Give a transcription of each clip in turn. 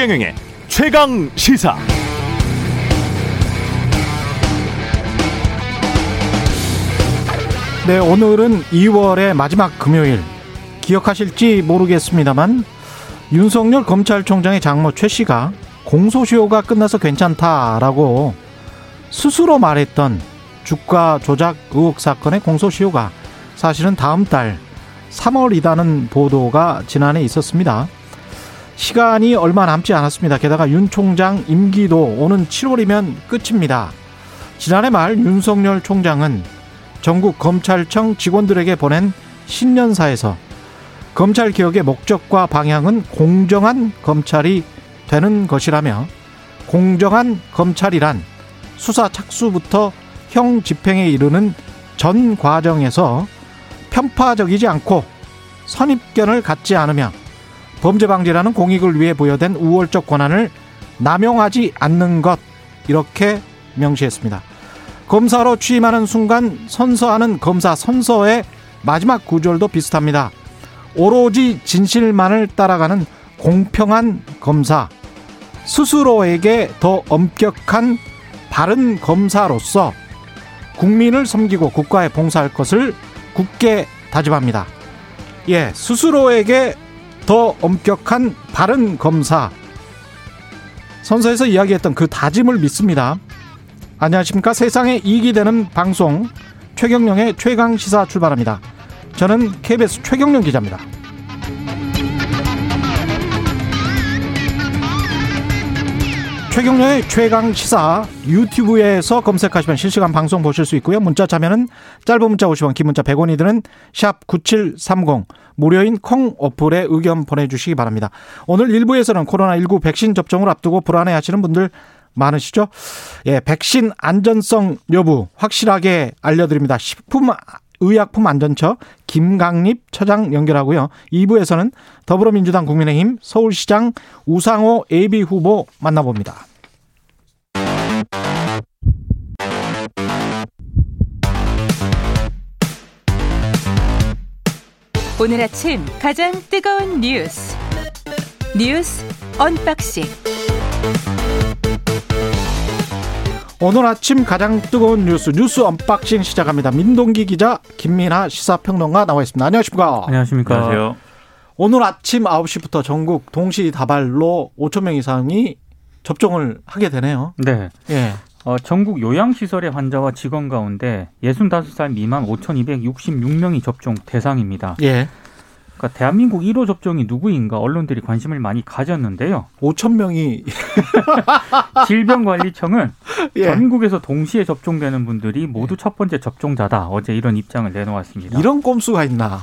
최경영의 최강 시사. 네, 오늘은 2월의 마지막 금요일. 기억하실지 모르겠습니다만 윤석열 검찰총장의 장모 최 씨가 공소시효가 끝나서 괜찮다라고 스스로 말했던 주가 조작 의혹 사건의 공소시효가 사실은 다음 달 3월이다는 보도가 지난해 있었습니다. 시간이 얼마 남지 않았습니다. 게다가 윤 총장 임기도 오는 7월이면 끝입니다. 지난해 말 윤석열 총장은 전국 검찰청 직원들에게 보낸 신년사에서 검찰 개혁의 목적과 방향은 공정한 검찰이 되는 것이라며 공정한 검찰이란 수사 착수부터 형 집행에 이르는 전 과정에서 편파적이지 않고 선입견을 갖지 않으며 범죄 방지라는 공익을 위해 부여된 우월적 권한을 남용하지 않는 것 이렇게 명시했습니다. 검사로 취임하는 순간 선서하는 검사 선서의 마지막 구절도 비슷합니다. 오로지 진실만을 따라가는 공평한 검사, 스스로에게 더 엄격한 바른 검사로서 국민을 섬기고 국가에 봉사할 것을 굳게 다짐합니다. 예, 스스로에게 더 엄격한 바른 검사. 선서에서 이야기했던 그 다짐을 믿습니다. 안녕하십니까. 세상에 이익이 되는 방송 최경령의 최강 시사 출발합니다. 저는 KBS 최경령 기자입니다. 최경련의 최강 시사 유튜브에서 검색하시면 실시간 방송 보실 수 있고요. 문자 참여는 짧은 문자 50원, 긴 문자 100원이 드는 샵 9730 무료인 콩 어플에 의견 보내주시기 바랍니다. 오늘 1부에서는 코로나19 백신 접종을 앞두고 불안해 하시는 분들 많으시죠? 예, 백신 안전성 여부 확실하게 알려드립니다. 식품 의약품 안전처 김강립 처장 연결하고요. 2부에서는 더불어민주당 국민의힘 서울시장 우상호 예비 후보 만나봅니다. 오늘 아침 가장 뜨거운 뉴스 뉴스 unboxing 오늘 아침 가장 뜨거운 뉴스 뉴스 unboxing 시작합니다. 민동기 기자 김민아 시사평론가 나와 있습니다. 안녕하십니까? 안녕하십니까? 안녕하세요. 오늘 아침 9시부터 전국 동시 다발로 5천 명 이상이 접종을 하게 되네요. 네. 예. 어, 전국 요양시설의 환자와 직원 가운데 65살 미만 5,266명이 접종 대상입니다. 예. 그러니까 대한민국 1호 접종이 누구인가 언론들이 관심을 많이 가졌는데요. 5천 명이 질병관리청은 예. 전국에서 동시에 접종되는 분들이 모두 첫 번째 접종자다. 어제 이런 입장을 내놓았습니다. 이런 꼼수가 있나?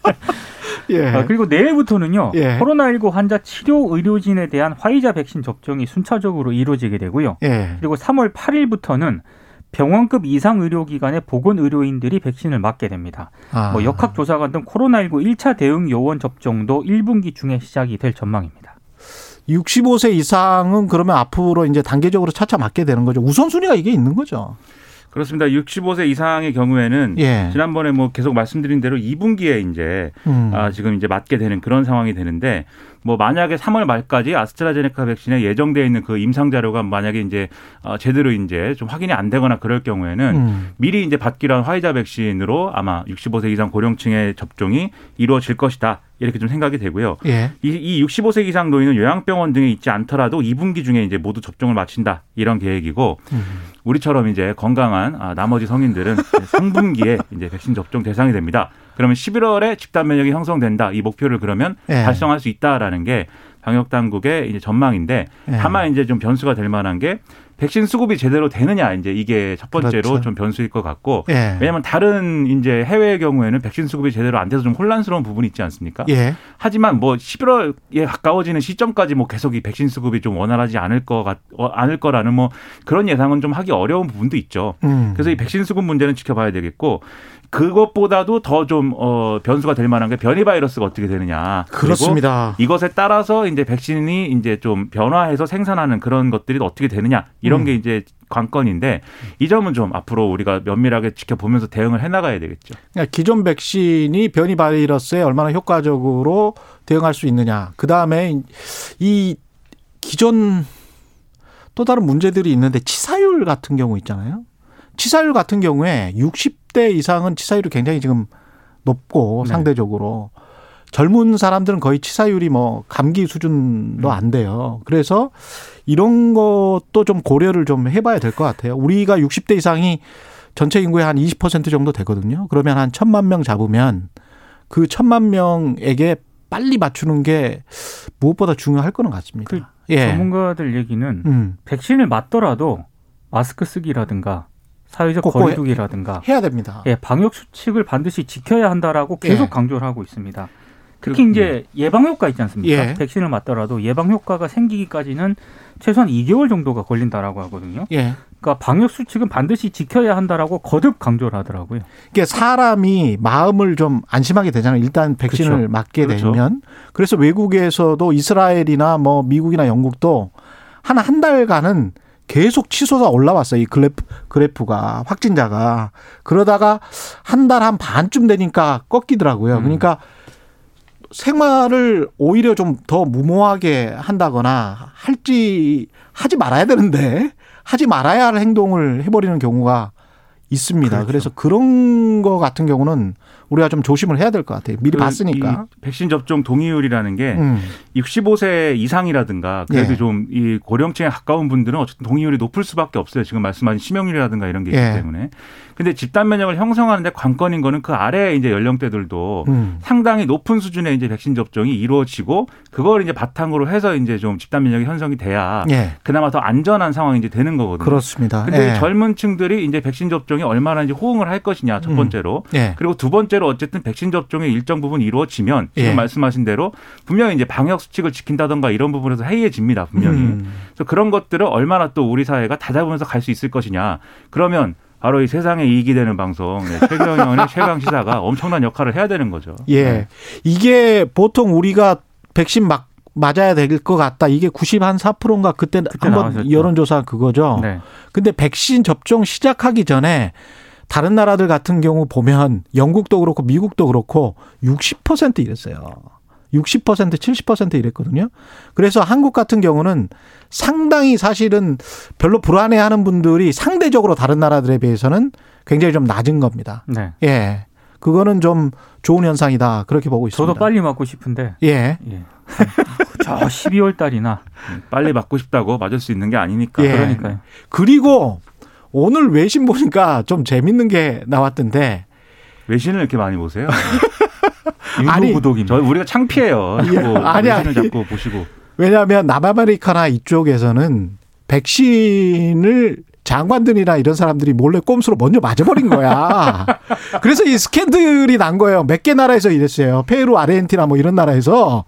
예. 아, 그리고 내일부터는요. 예. 코로나19 환자 치료 의료진에 대한 화이자 백신 접종이 순차적으로 이루어지게 되고요. 예. 그리고 3월 8일부터는 병원급 이상 의료기관의 보건 의료인들이 백신을 맞게 됩니다. 아. 뭐 역학조사관 등 코로나19 1차 대응 요원 접종도 1분기 중에 시작이 될 전망입니다. 65세 이상은 그러면 앞으로 이제 단계적으로 차차 맞게 되는 거죠. 우선순위가 이게 있는 거죠. 그렇습니다. 65세 이상의 경우에는 예. 지난번에 뭐 계속 말씀드린 대로 2분기에 이제 음. 아, 지금 이제 맞게 되는 그런 상황이 되는데 뭐 만약에 3월 말까지 아스트라제네카 백신에 예정돼 있는 그 임상 자료가 만약에 이제 어 제대로 이제 좀 확인이 안 되거나 그럴 경우에는 음. 미리 이제 받기로 한 화이자 백신으로 아마 65세 이상 고령층의 접종이 이루어질 것이다. 이렇게 좀 생각이 되고요. 예. 이, 이 65세 이상 노인은 요양병원 등에 있지 않더라도 2분기 중에 이제 모두 접종을 마친다 이런 계획이고 음. 우리처럼 이제 건강한 아, 나머지 성인들은 3분기에 이제 백신 접종 대상이 됩니다. 그러면 11월에 집단 면역이 형성된다. 이 목표를 그러면 예. 달성할 수 있다라는 게 방역 당국의 이제 전망인데 예. 다만 이제 좀 변수가 될 만한 게 백신 수급이 제대로 되느냐 이제 이게 첫 번째로 그렇죠. 좀 변수일 것 같고 예. 왜냐하면 다른 이제 해외의 경우에는 백신 수급이 제대로 안 돼서 좀 혼란스러운 부분이 있지 않습니까? 예. 하지만 뭐 11월에 가까워지는 시점까지 뭐 계속 이 백신 수급이 좀 원활하지 않을 거 같, 어, 않을 거라는 뭐 그런 예상은 좀 하기 어려운 부분도 있죠. 음. 그래서 이 백신 수급 문제는 지켜봐야 되겠고 그것보다도 더 좀 어, 변수가 될 만한 게 변이 바이러스가 어떻게 되느냐. 그렇습니다. 이것에 따라서 이제 백신이 이제 좀 변화해서 생산하는 그런 것들이 어떻게 되느냐 이런 음. 게 이제 관건인데 이 점은 좀 앞으로 우리가 면밀하게 지켜보면서 대응을 해나가야 되겠죠. 그러니까 기존 백신이 변이 바이러스에 얼마나 효과적으로 대응할 수 있느냐. 그 다음에 이 기존 또 다른 문제들이 있는데 치사율 같은 경우 있잖아요. 치사율 같은 경우에 60 대 이상은 치사율이 굉장히 지금 높고 네. 상대적으로 젊은 사람들은 거의 치사율이 뭐 감기 수준도 안 돼요. 그래서 이런 것도 좀 고려를 좀 해봐야 될 것 같아요. 우리가 60대 이상이 전체 인구의 한 20% 정도 되거든요. 그러면 한 천만 명 잡으면 그 천만 명에게 빨리 맞추는 게 무엇보다 중요할 거는 같습니다. 그 예. 전문가들 얘기는 음. 백신을 맞더라도 마스크 쓰기라든가 사회적 거리두기라든가 해야 됩니다. 예, 방역 수칙을 반드시 지켜야 한다라고 계속 예. 강조를 하고 있습니다. 특히 그, 이제 음. 예방 효과 있지 않습니까? 예. 백신을 맞더라도 예방 효과가 생기기까지는 최소한 2개월 정도가 걸린다라고 하거든요. 예. 그러니까 방역 수칙은 반드시 지켜야 한다라고 거듭 강조를 하더라고요. 이게 사람이 마음을 좀 안심하게 되잖아요. 일단 백신을 그렇죠. 맞게 그렇죠. 되면 그래서 외국에서도 이스라엘이나 뭐 미국이나 영국도 한 한 달간은 계속 치솟아 올라왔어요. 이 그래프, 그래프가 확진자가 그러다가 한 달 한 반쯤 되니까 꺾이더라고요. 음. 그러니까 생활을 오히려 좀 더 무모하게 한다거나 할지 하지 말아야 되는데 하지 말아야 할 행동을 해버리는 경우가 있습니다. 그렇죠. 그래서 그런 거 같은 경우는 우리가 좀 조심을 해야 될 것 같아요. 미리 그 봤으니까. 백신 접종 동의율이라는 게 음. 65세 이상이라든가 그래도 예. 좀이 고령층에 가까운 분들은 어쨌든 동의율이 높을 수밖에 없어요. 지금 말씀하신 심형률이라든가 이런 게 있기 예. 때문에. 근데 집단 면역을 형성하는데 관건인 거는 그 아래 이제 연령대들도 음. 상당히 높은 수준의 이제 백신 접종이 이루어지고 그걸 이제 바탕으로 해서 이제 좀 집단 면역이 형성이 돼야 예. 그나마 더 안전한 상황이 이제 되는 거거든요. 그렇습니다. 근데 예. 젊은 층들이 이제 백신 접종이 얼마나 이제 호응을 할 것이냐 첫 음. 번째로. 음. 그리고 두 번째 로 어쨌든 백신 접종의 일정 부분 이루어지면 지금 예. 말씀하신 대로 분명히 이제 방역 수칙을 지킨다던가 이런 부분에서 해이해집니다. 분명히. 음. 그래서 그런 것들을 얼마나 또 우리 사회가 다잡으면서 갈 수 있을 것이냐. 그러면 바로 이 세상에 이익이 되는 방송 네, 최경영의 최강 시사가 엄청난 역할을 해야 되는 거죠. 예, 네. 이게 보통 우리가 백신 막 맞아야 될 것 같다. 이게 94%인가 그때, 그때 한번. 여론조사 그거죠. 네. 근데 백신 접종 시작하기 전에 다른 나라들 같은 경우 보면 영국도 그렇고 미국도 그렇고 60% 이랬어요. 60% 70% 이랬거든요. 그래서 한국 같은 경우는 상당히 사실은 별로 불안해하는 분들이 상대적으로 다른 나라들에 비해서는 굉장히 좀 낮은 겁니다. 네. 예. 그거는 좀 좋은 현상이다. 그렇게 보고 있습니다. 저도 빨리 맞고 싶은데. 예. 예. 저 12월 달이나 빨리 맞고 싶다고 맞을 수 있는 게 아니니까. 예. 그러니까요. 그리고 오늘 외신 보니까 좀 재밌는 게 나왔던데. 외신을 이렇게 많이 보세요? 아니, 구독입니다. 저 우리가 창피해요. 예. 아니, 아니. 자꾸 보시고. 왜냐하면 남아메리카나 이쪽에서는 백신을 장관들이나 이런 사람들이 몰래 꼼수로 먼저 맞아버린 거야. 그래서 이 스캔들이 난 거예요. 몇 개 나라에서 이랬어요. 페루, 아르헨티나 뭐 이런 나라에서.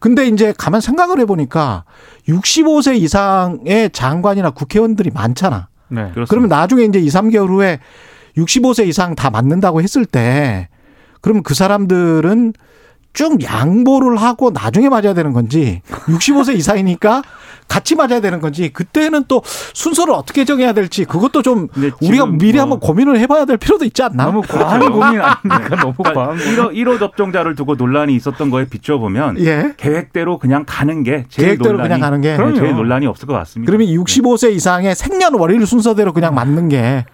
근데 이제 가만 생각을 해보니까 65세 이상의 장관이나 국회의원들이 많잖아. 네, 그러면 나중에 이제 2, 3개월 후에 65세 이상 다 맞는다고 했을 때 그럼 그 사람들은 쭉 양보를 하고 나중에 맞아야 되는 건지 65세 이상이니까 같이 맞아야 되는 건지 그때는 또 순서를 어떻게 정해야 될지 그것도 좀 우리가 미리 뭐 한번 고민을 해봐야 될 필요도 있지 않나? 너무 과한 고민 아닙니까? 너무 과한 1호, 1호 접종자를 두고 논란이 있었던 거에 비춰보면 예. 계획대로 그냥 가는 게 제일 계획대로 논란이, 그냥 가는 게 제일 논란이 없을 것 같습니다. 그러면 65세 이상의 생년월일 순서대로 그냥 맞는 게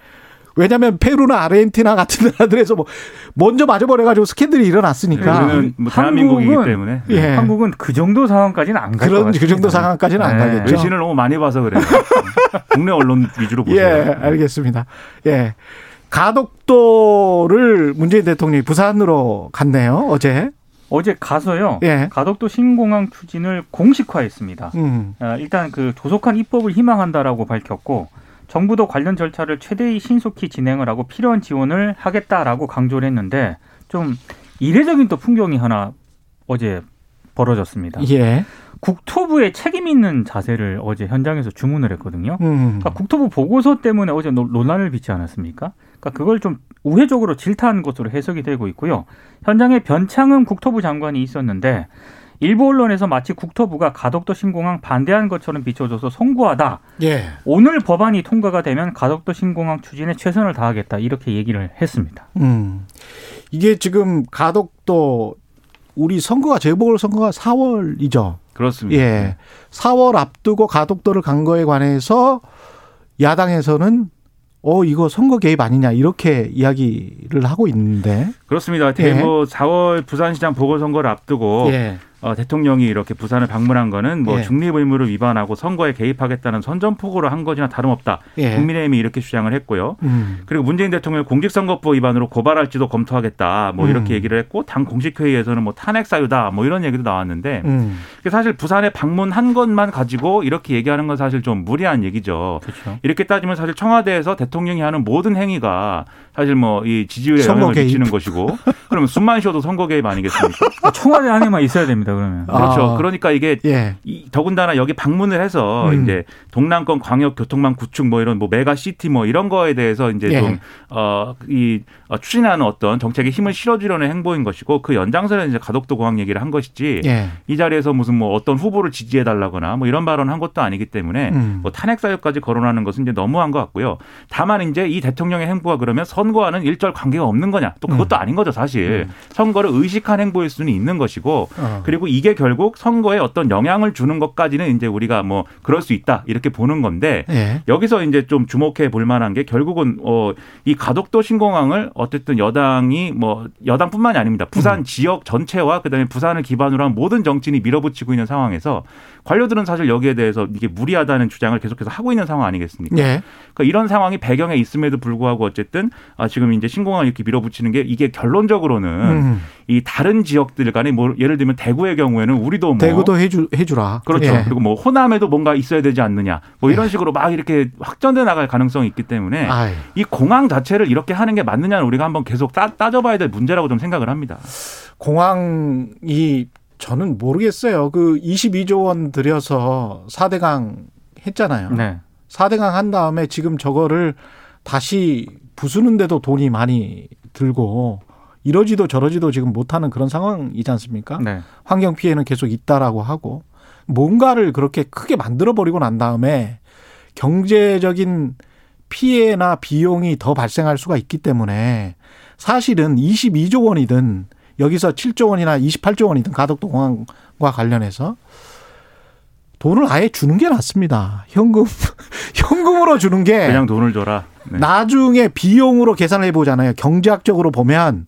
왜냐하면 페루나 아르헨티나 같은 나라들에서 뭐 먼저 맞아버려가지고 스캔들이 일어났으니까. 네, 뭐 대한민국이기 때문에. 예. 네. 한국은 그 정도 상황까지는 안갈 그런 그 정도 상황까지는 네. 안 가겠죠. 외신을 너무 많이 봐서 그래요. 국내 언론 위주로 보세요. 예, 알겠습니다. 예. 가덕도를 문재인 대통령이 부산으로 갔네요. 어제. 어제 가서요. 예. 가덕도 신공항 추진을 공식화했습니다. 음. 아, 일단 그 조속한 입법을 희망한다라고 밝혔고 정부도 관련 절차를 최대의 신속히 진행을 하고 필요한 지원을 하겠다라고 강조를 했는데 좀 이례적인 또 풍경이 하나 어제 벌어졌습니다. 예. 국토부의 책임 있는 자세를 어제 현장에서 주문을 했거든요. 음. 그러니까 국토부 보고서 때문에 어제 논란을 빚지 않았습니까? 그러니까 그걸 좀 우회적으로 질타한 것으로 해석이 되고 있고요. 현장에 변창흠 국토부 장관이 있었는데 일부 언론에서 마치 국토부가 가덕도 신공항 반대한 것처럼 비춰져서 송구하다. 예. 오늘 법안이 통과가 되면 가덕도 신공항 추진에 최선을 다하겠다 이렇게 얘기를 했습니다. 음. 이게 지금 가덕도 우리 선거가 재보궐 선거가 4월이죠. 그렇습니다. 예. 4월 앞두고 가덕도를 간 거에 관해서 야당에서는 어 이거 선거 개입 아니냐 이렇게 이야기를 하고 있는데 그렇습니다. 대뭐 예. 4월 부산시장 보궐선거를 앞두고 예. 어, 대통령이 이렇게 부산을 방문한 거는 뭐 예. 중립 의무를 위반하고 선거에 개입하겠다는 선전포고를 한 것이나 다름없다. 예. 국민의힘이 이렇게 주장을 했고요. 음. 그리고 문재인 대통령 공직선거법 위반으로 고발할지도 검토하겠다. 뭐 이렇게 음. 얘기를 했고 당 공식회의에서는 뭐 탄핵 사유다. 뭐 이런 얘기도 나왔는데 음. 사실 부산에 방문한 것만 가지고 이렇게 얘기하는 건 사실 좀 무리한 얘기죠. 그렇죠. 이렇게 따지면 사실 청와대에서 대통령이 하는 모든 행위가 사실 뭐 이 지지율에 영향을 개입. 미치는 것이고 그러면 숨만 쉬어도 선거 개입 아니겠습니까? 청와대 안에만 있어야 됩니다. 그러면 그렇죠. 아. 그러니까 이게 예. 이, 더군다나 여기 방문을 해서 음. 이제 동남권 광역 교통망 구축 뭐 이런 뭐 메가 시티 뭐 이런 거에 대해서 이제 예. 좀어이 어, 추진하는 어떤 정책에 힘을 실어주려는 행보인 것이고 그 연장선에 이제 가덕도 공항 얘기를 한 것이지 예. 이 자리에서 무슨 뭐 어떤 후보를 지지해 달라거나 뭐 이런 발언 한 것도 아니기 때문에 음. 뭐 탄핵 사유까지 거론하는 것은 이제 너무한 것 같고요. 다만 이제 이 대통령의 행보가 그러면 선거와는 일절 관계가 없는 거냐 또 그것도 음. 아닌 거죠 사실 음. 선거를 의식한 행보일 수는 있는 것이고 어. 그리고 이게 결국 선거에 어떤 영향을 주는 것까지는 이제 우리가 뭐 그럴 수 있다 이렇게 보는 건데 예. 여기서 이제 좀 주목해 볼 만한 게 결국은 어 이 가덕도 신공항을 어쨌든 여당이 뭐 여당뿐만이 아닙니다. 부산 음. 지역 전체와 그다음에 부산을 기반으로 한 모든 정치인이 밀어붙이고 있는 상황에서 관료들은 사실 여기에 대해서 이게 무리하다는 주장을 계속해서 하고 있는 상황 아니겠습니까? 예. 그러니까 이런 상황이 배경에 있음에도 불구하고 어쨌든 아 지금 이제 신공항을 이렇게 밀어붙이는 게 이게 결론적으로는 음. 이 다른 지역들 간에 뭐 예를 들면 대구 의 경우에는 우리도 뭐 대구도 해주 해주라 그렇죠. 예. 그리고 뭐 호남에도 뭔가 있어야 되지 않느냐 뭐 이런 예. 식으로 막 이렇게 확전돼 나갈 가능성이 있기 때문에 아이. 이 공항 자체를 이렇게 하는 게 맞느냐는 우리가 한번 계속 따, 따져봐야 될 문제라고 좀 생각을 합니다. 공항이 저는 모르겠어요. 그 22조 원 들여서 4대강 했잖아요. 네. 4대강 한 다음에 지금 저거를 다시 부수는데도 돈이 많이 들고 이러지도 저러지도 지금 못하는 그런 상황이지 않습니까? 네. 환경 피해는 계속 있다라고 하고 뭔가를 그렇게 크게 만들어 버리고 난 다음에 경제적인 피해나 비용이 더 발생할 수가 있기 때문에 사실은 22조 원이든 여기서 7조 원이나 28조 원이든 가덕도 공항과 관련해서 돈을 아예 주는 게 낫습니다. 현금 현금으로 주는 게 그냥 돈을 줘라. 네. 나중에 비용으로 계산을 해보잖아요. 경제학적으로 보면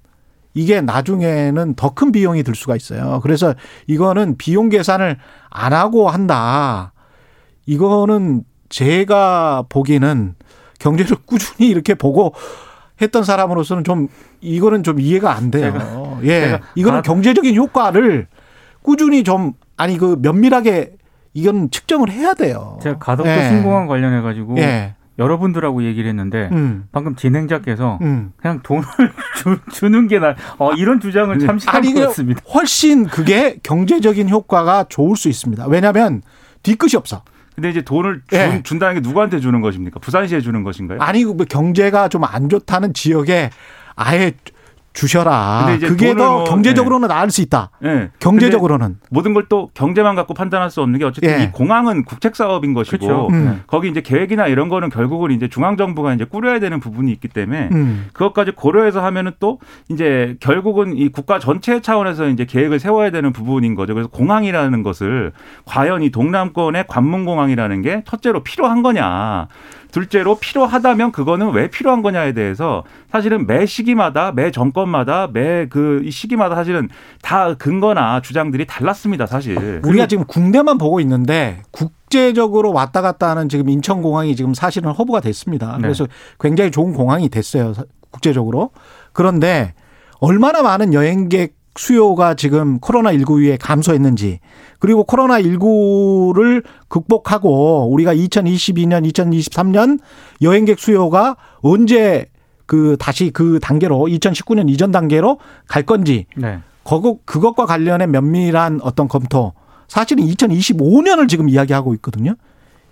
이게 나중에는 더 큰 비용이 들 수가 있어요. 그래서 이거는 비용 계산을 안 하고 한다. 이거는 제가 보기에는 경제를 꾸준히 이렇게 보고 했던 사람으로서는 좀 이거는 좀 이해가 안 돼요. 제가, 예. 제가 이거는 가... 경제적인 효과를 꾸준히 좀 아니 그 면밀하게 이건 측정을 해야 돼요. 제가 가덕도 예. 신공항 관련해 가지고 예. 여러분들하고 얘기를 했는데 음. 방금 진행자께서 음. 그냥 돈을 주, 는게 나. 어, 이런 주장을 참 싫은 것 같습니다. 훨씬 그게 경제적인 효과가 좋을 수 있습니다. 왜냐하면 뒤끝이 없어. 근데 이제 돈을 준, 네. 준다는 게 누구한테 주는 것입니까? 부산시에 주는 것인가요? 아니, 뭐 경제가 좀 안 좋다는 지역에 아예 주셔라. 그게 더 뭐, 경제적으로는 네. 나을 수 있다. 네. 경제적으로는 모든 걸 또 경제만 갖고 판단할 수 없는 게 어쨌든 네. 이 공항은 국책 사업인 것이고 그렇죠. 음. 거기 이제 계획이나 이런 거는 결국은 이제 중앙 정부가 이제 꾸려야 되는 부분이 있기 때문에 음. 그것까지 고려해서 하면은 또 이제 결국은 이 국가 전체 차원에서 이제 계획을 세워야 되는 부분인 거죠. 그래서 공항이라는 것을 과연 이 동남권의 관문 공항이라는 게 첫째로 필요한 거냐. 둘째로 필요하다면 그거는 왜 필요한 거냐에 대해서 사실은 매 시기마다 매 정권마다 매 그 시기마다 사실은 다 근거나 주장들이 달랐습니다 사실. 우리가 지금 국내만 보고 있는데 국제적으로 왔다 갔다 하는 지금 인천공항이 지금 사실은 허브가 됐습니다. 네. 그래서 네. 굉장히 좋은 공항이 됐어요 국제적으로. 그런데 얼마나 많은 여행객 수요가 지금 코로나19 이후에 감소했는지 그리고 코로나19를 극복하고 우리가 2022년, 2023년 여행객 수요가 언제 그 다시 그 단계로 2019년 이전 단계로 갈 건지 네. 그것과 관련된 면밀한 어떤 검토 사실은 2025년을 지금 이야기하고 있거든요.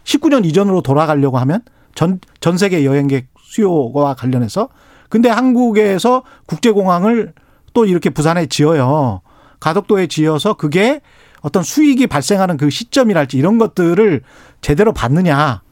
19년 이전으로 돌아가려고 하면 전, 전 세계 여행객 수요와 관련해서 근데 한국에서 국제공항을 또 이렇게 부산에 지어요. 가덕도에 지어서 그게 어떤 수익이 발생하는 그 시점이랄지 이런 것들을 제대로 받느냐.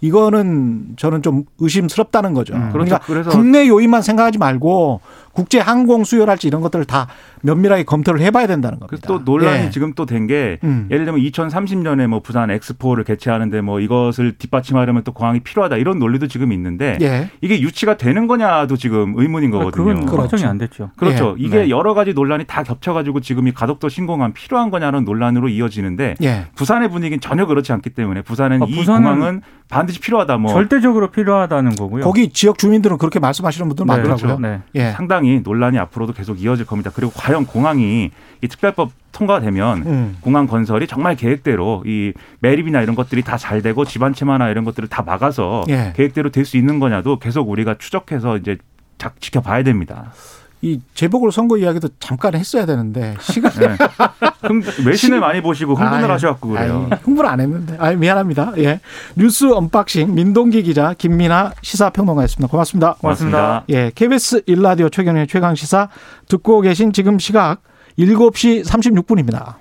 이거는 저는 좀 의심스럽다는 거죠. 음, 그러니까 그렇죠. 국내 요인만 생각하지 말고 국제 항공 수요랄지 이런 것들을 다 면밀하게 검토를 해봐야 된다는 겁니다. 또 논란이 예. 지금 또 된게 음. 예를 들면 2030년에 뭐 부산 엑스포를 개최하는데 뭐 이것을 뒷받침하려면 또 공항이 필요하다 이런 논리도 지금 있는데 예. 이게 유치가 되는 거냐도 지금 의문인 아, 거거든요. 그건 확정이 안 됐죠. 그렇죠. 예. 이게 네. 여러 가지 논란이 다 겹쳐가지고 지금 이 가덕도 신공항 필요한 거냐는 논란으로 이어지는데 예. 부산의 분위기는 전혀 그렇지 않기 때문에 부산은 아, 이 공항은 반드시 필요하다. 뭐 절대적으로 필요하다는 거고요. 거기 지역 주민들은 그렇게 말씀하시는 분들 네, 많더라고요. 그렇죠. 네. 예. 상당히 논란이 앞으로도 계속 이어질 겁니다. 그리고 과연 공항이 이 특별법 통과되면 음. 공항 건설이 정말 계획대로 이 매립이나 이런 것들이 다 잘 되고 집안 침하나 이런 것들을 다 막아서 예. 계획대로 될 수 있는 거냐도 계속 우리가 추적해서 이제 지켜봐야 됩니다. 이 재보궐 선거 이야기도 잠깐 했어야 되는데 시간 네. 외신을 많이 보시고 흥분을 하셔갖고 그래요. 아이, 흥분 안 했는데. 아 미안합니다. 예. 뉴스 unboxing 민동기 기자 김민아 시사평론가였습니다. 고맙습니다. 고맙습니다. 예. KBS 일라디오 최경의 최강 시사 듣고 계신 지금 시각 7시 36분입니다.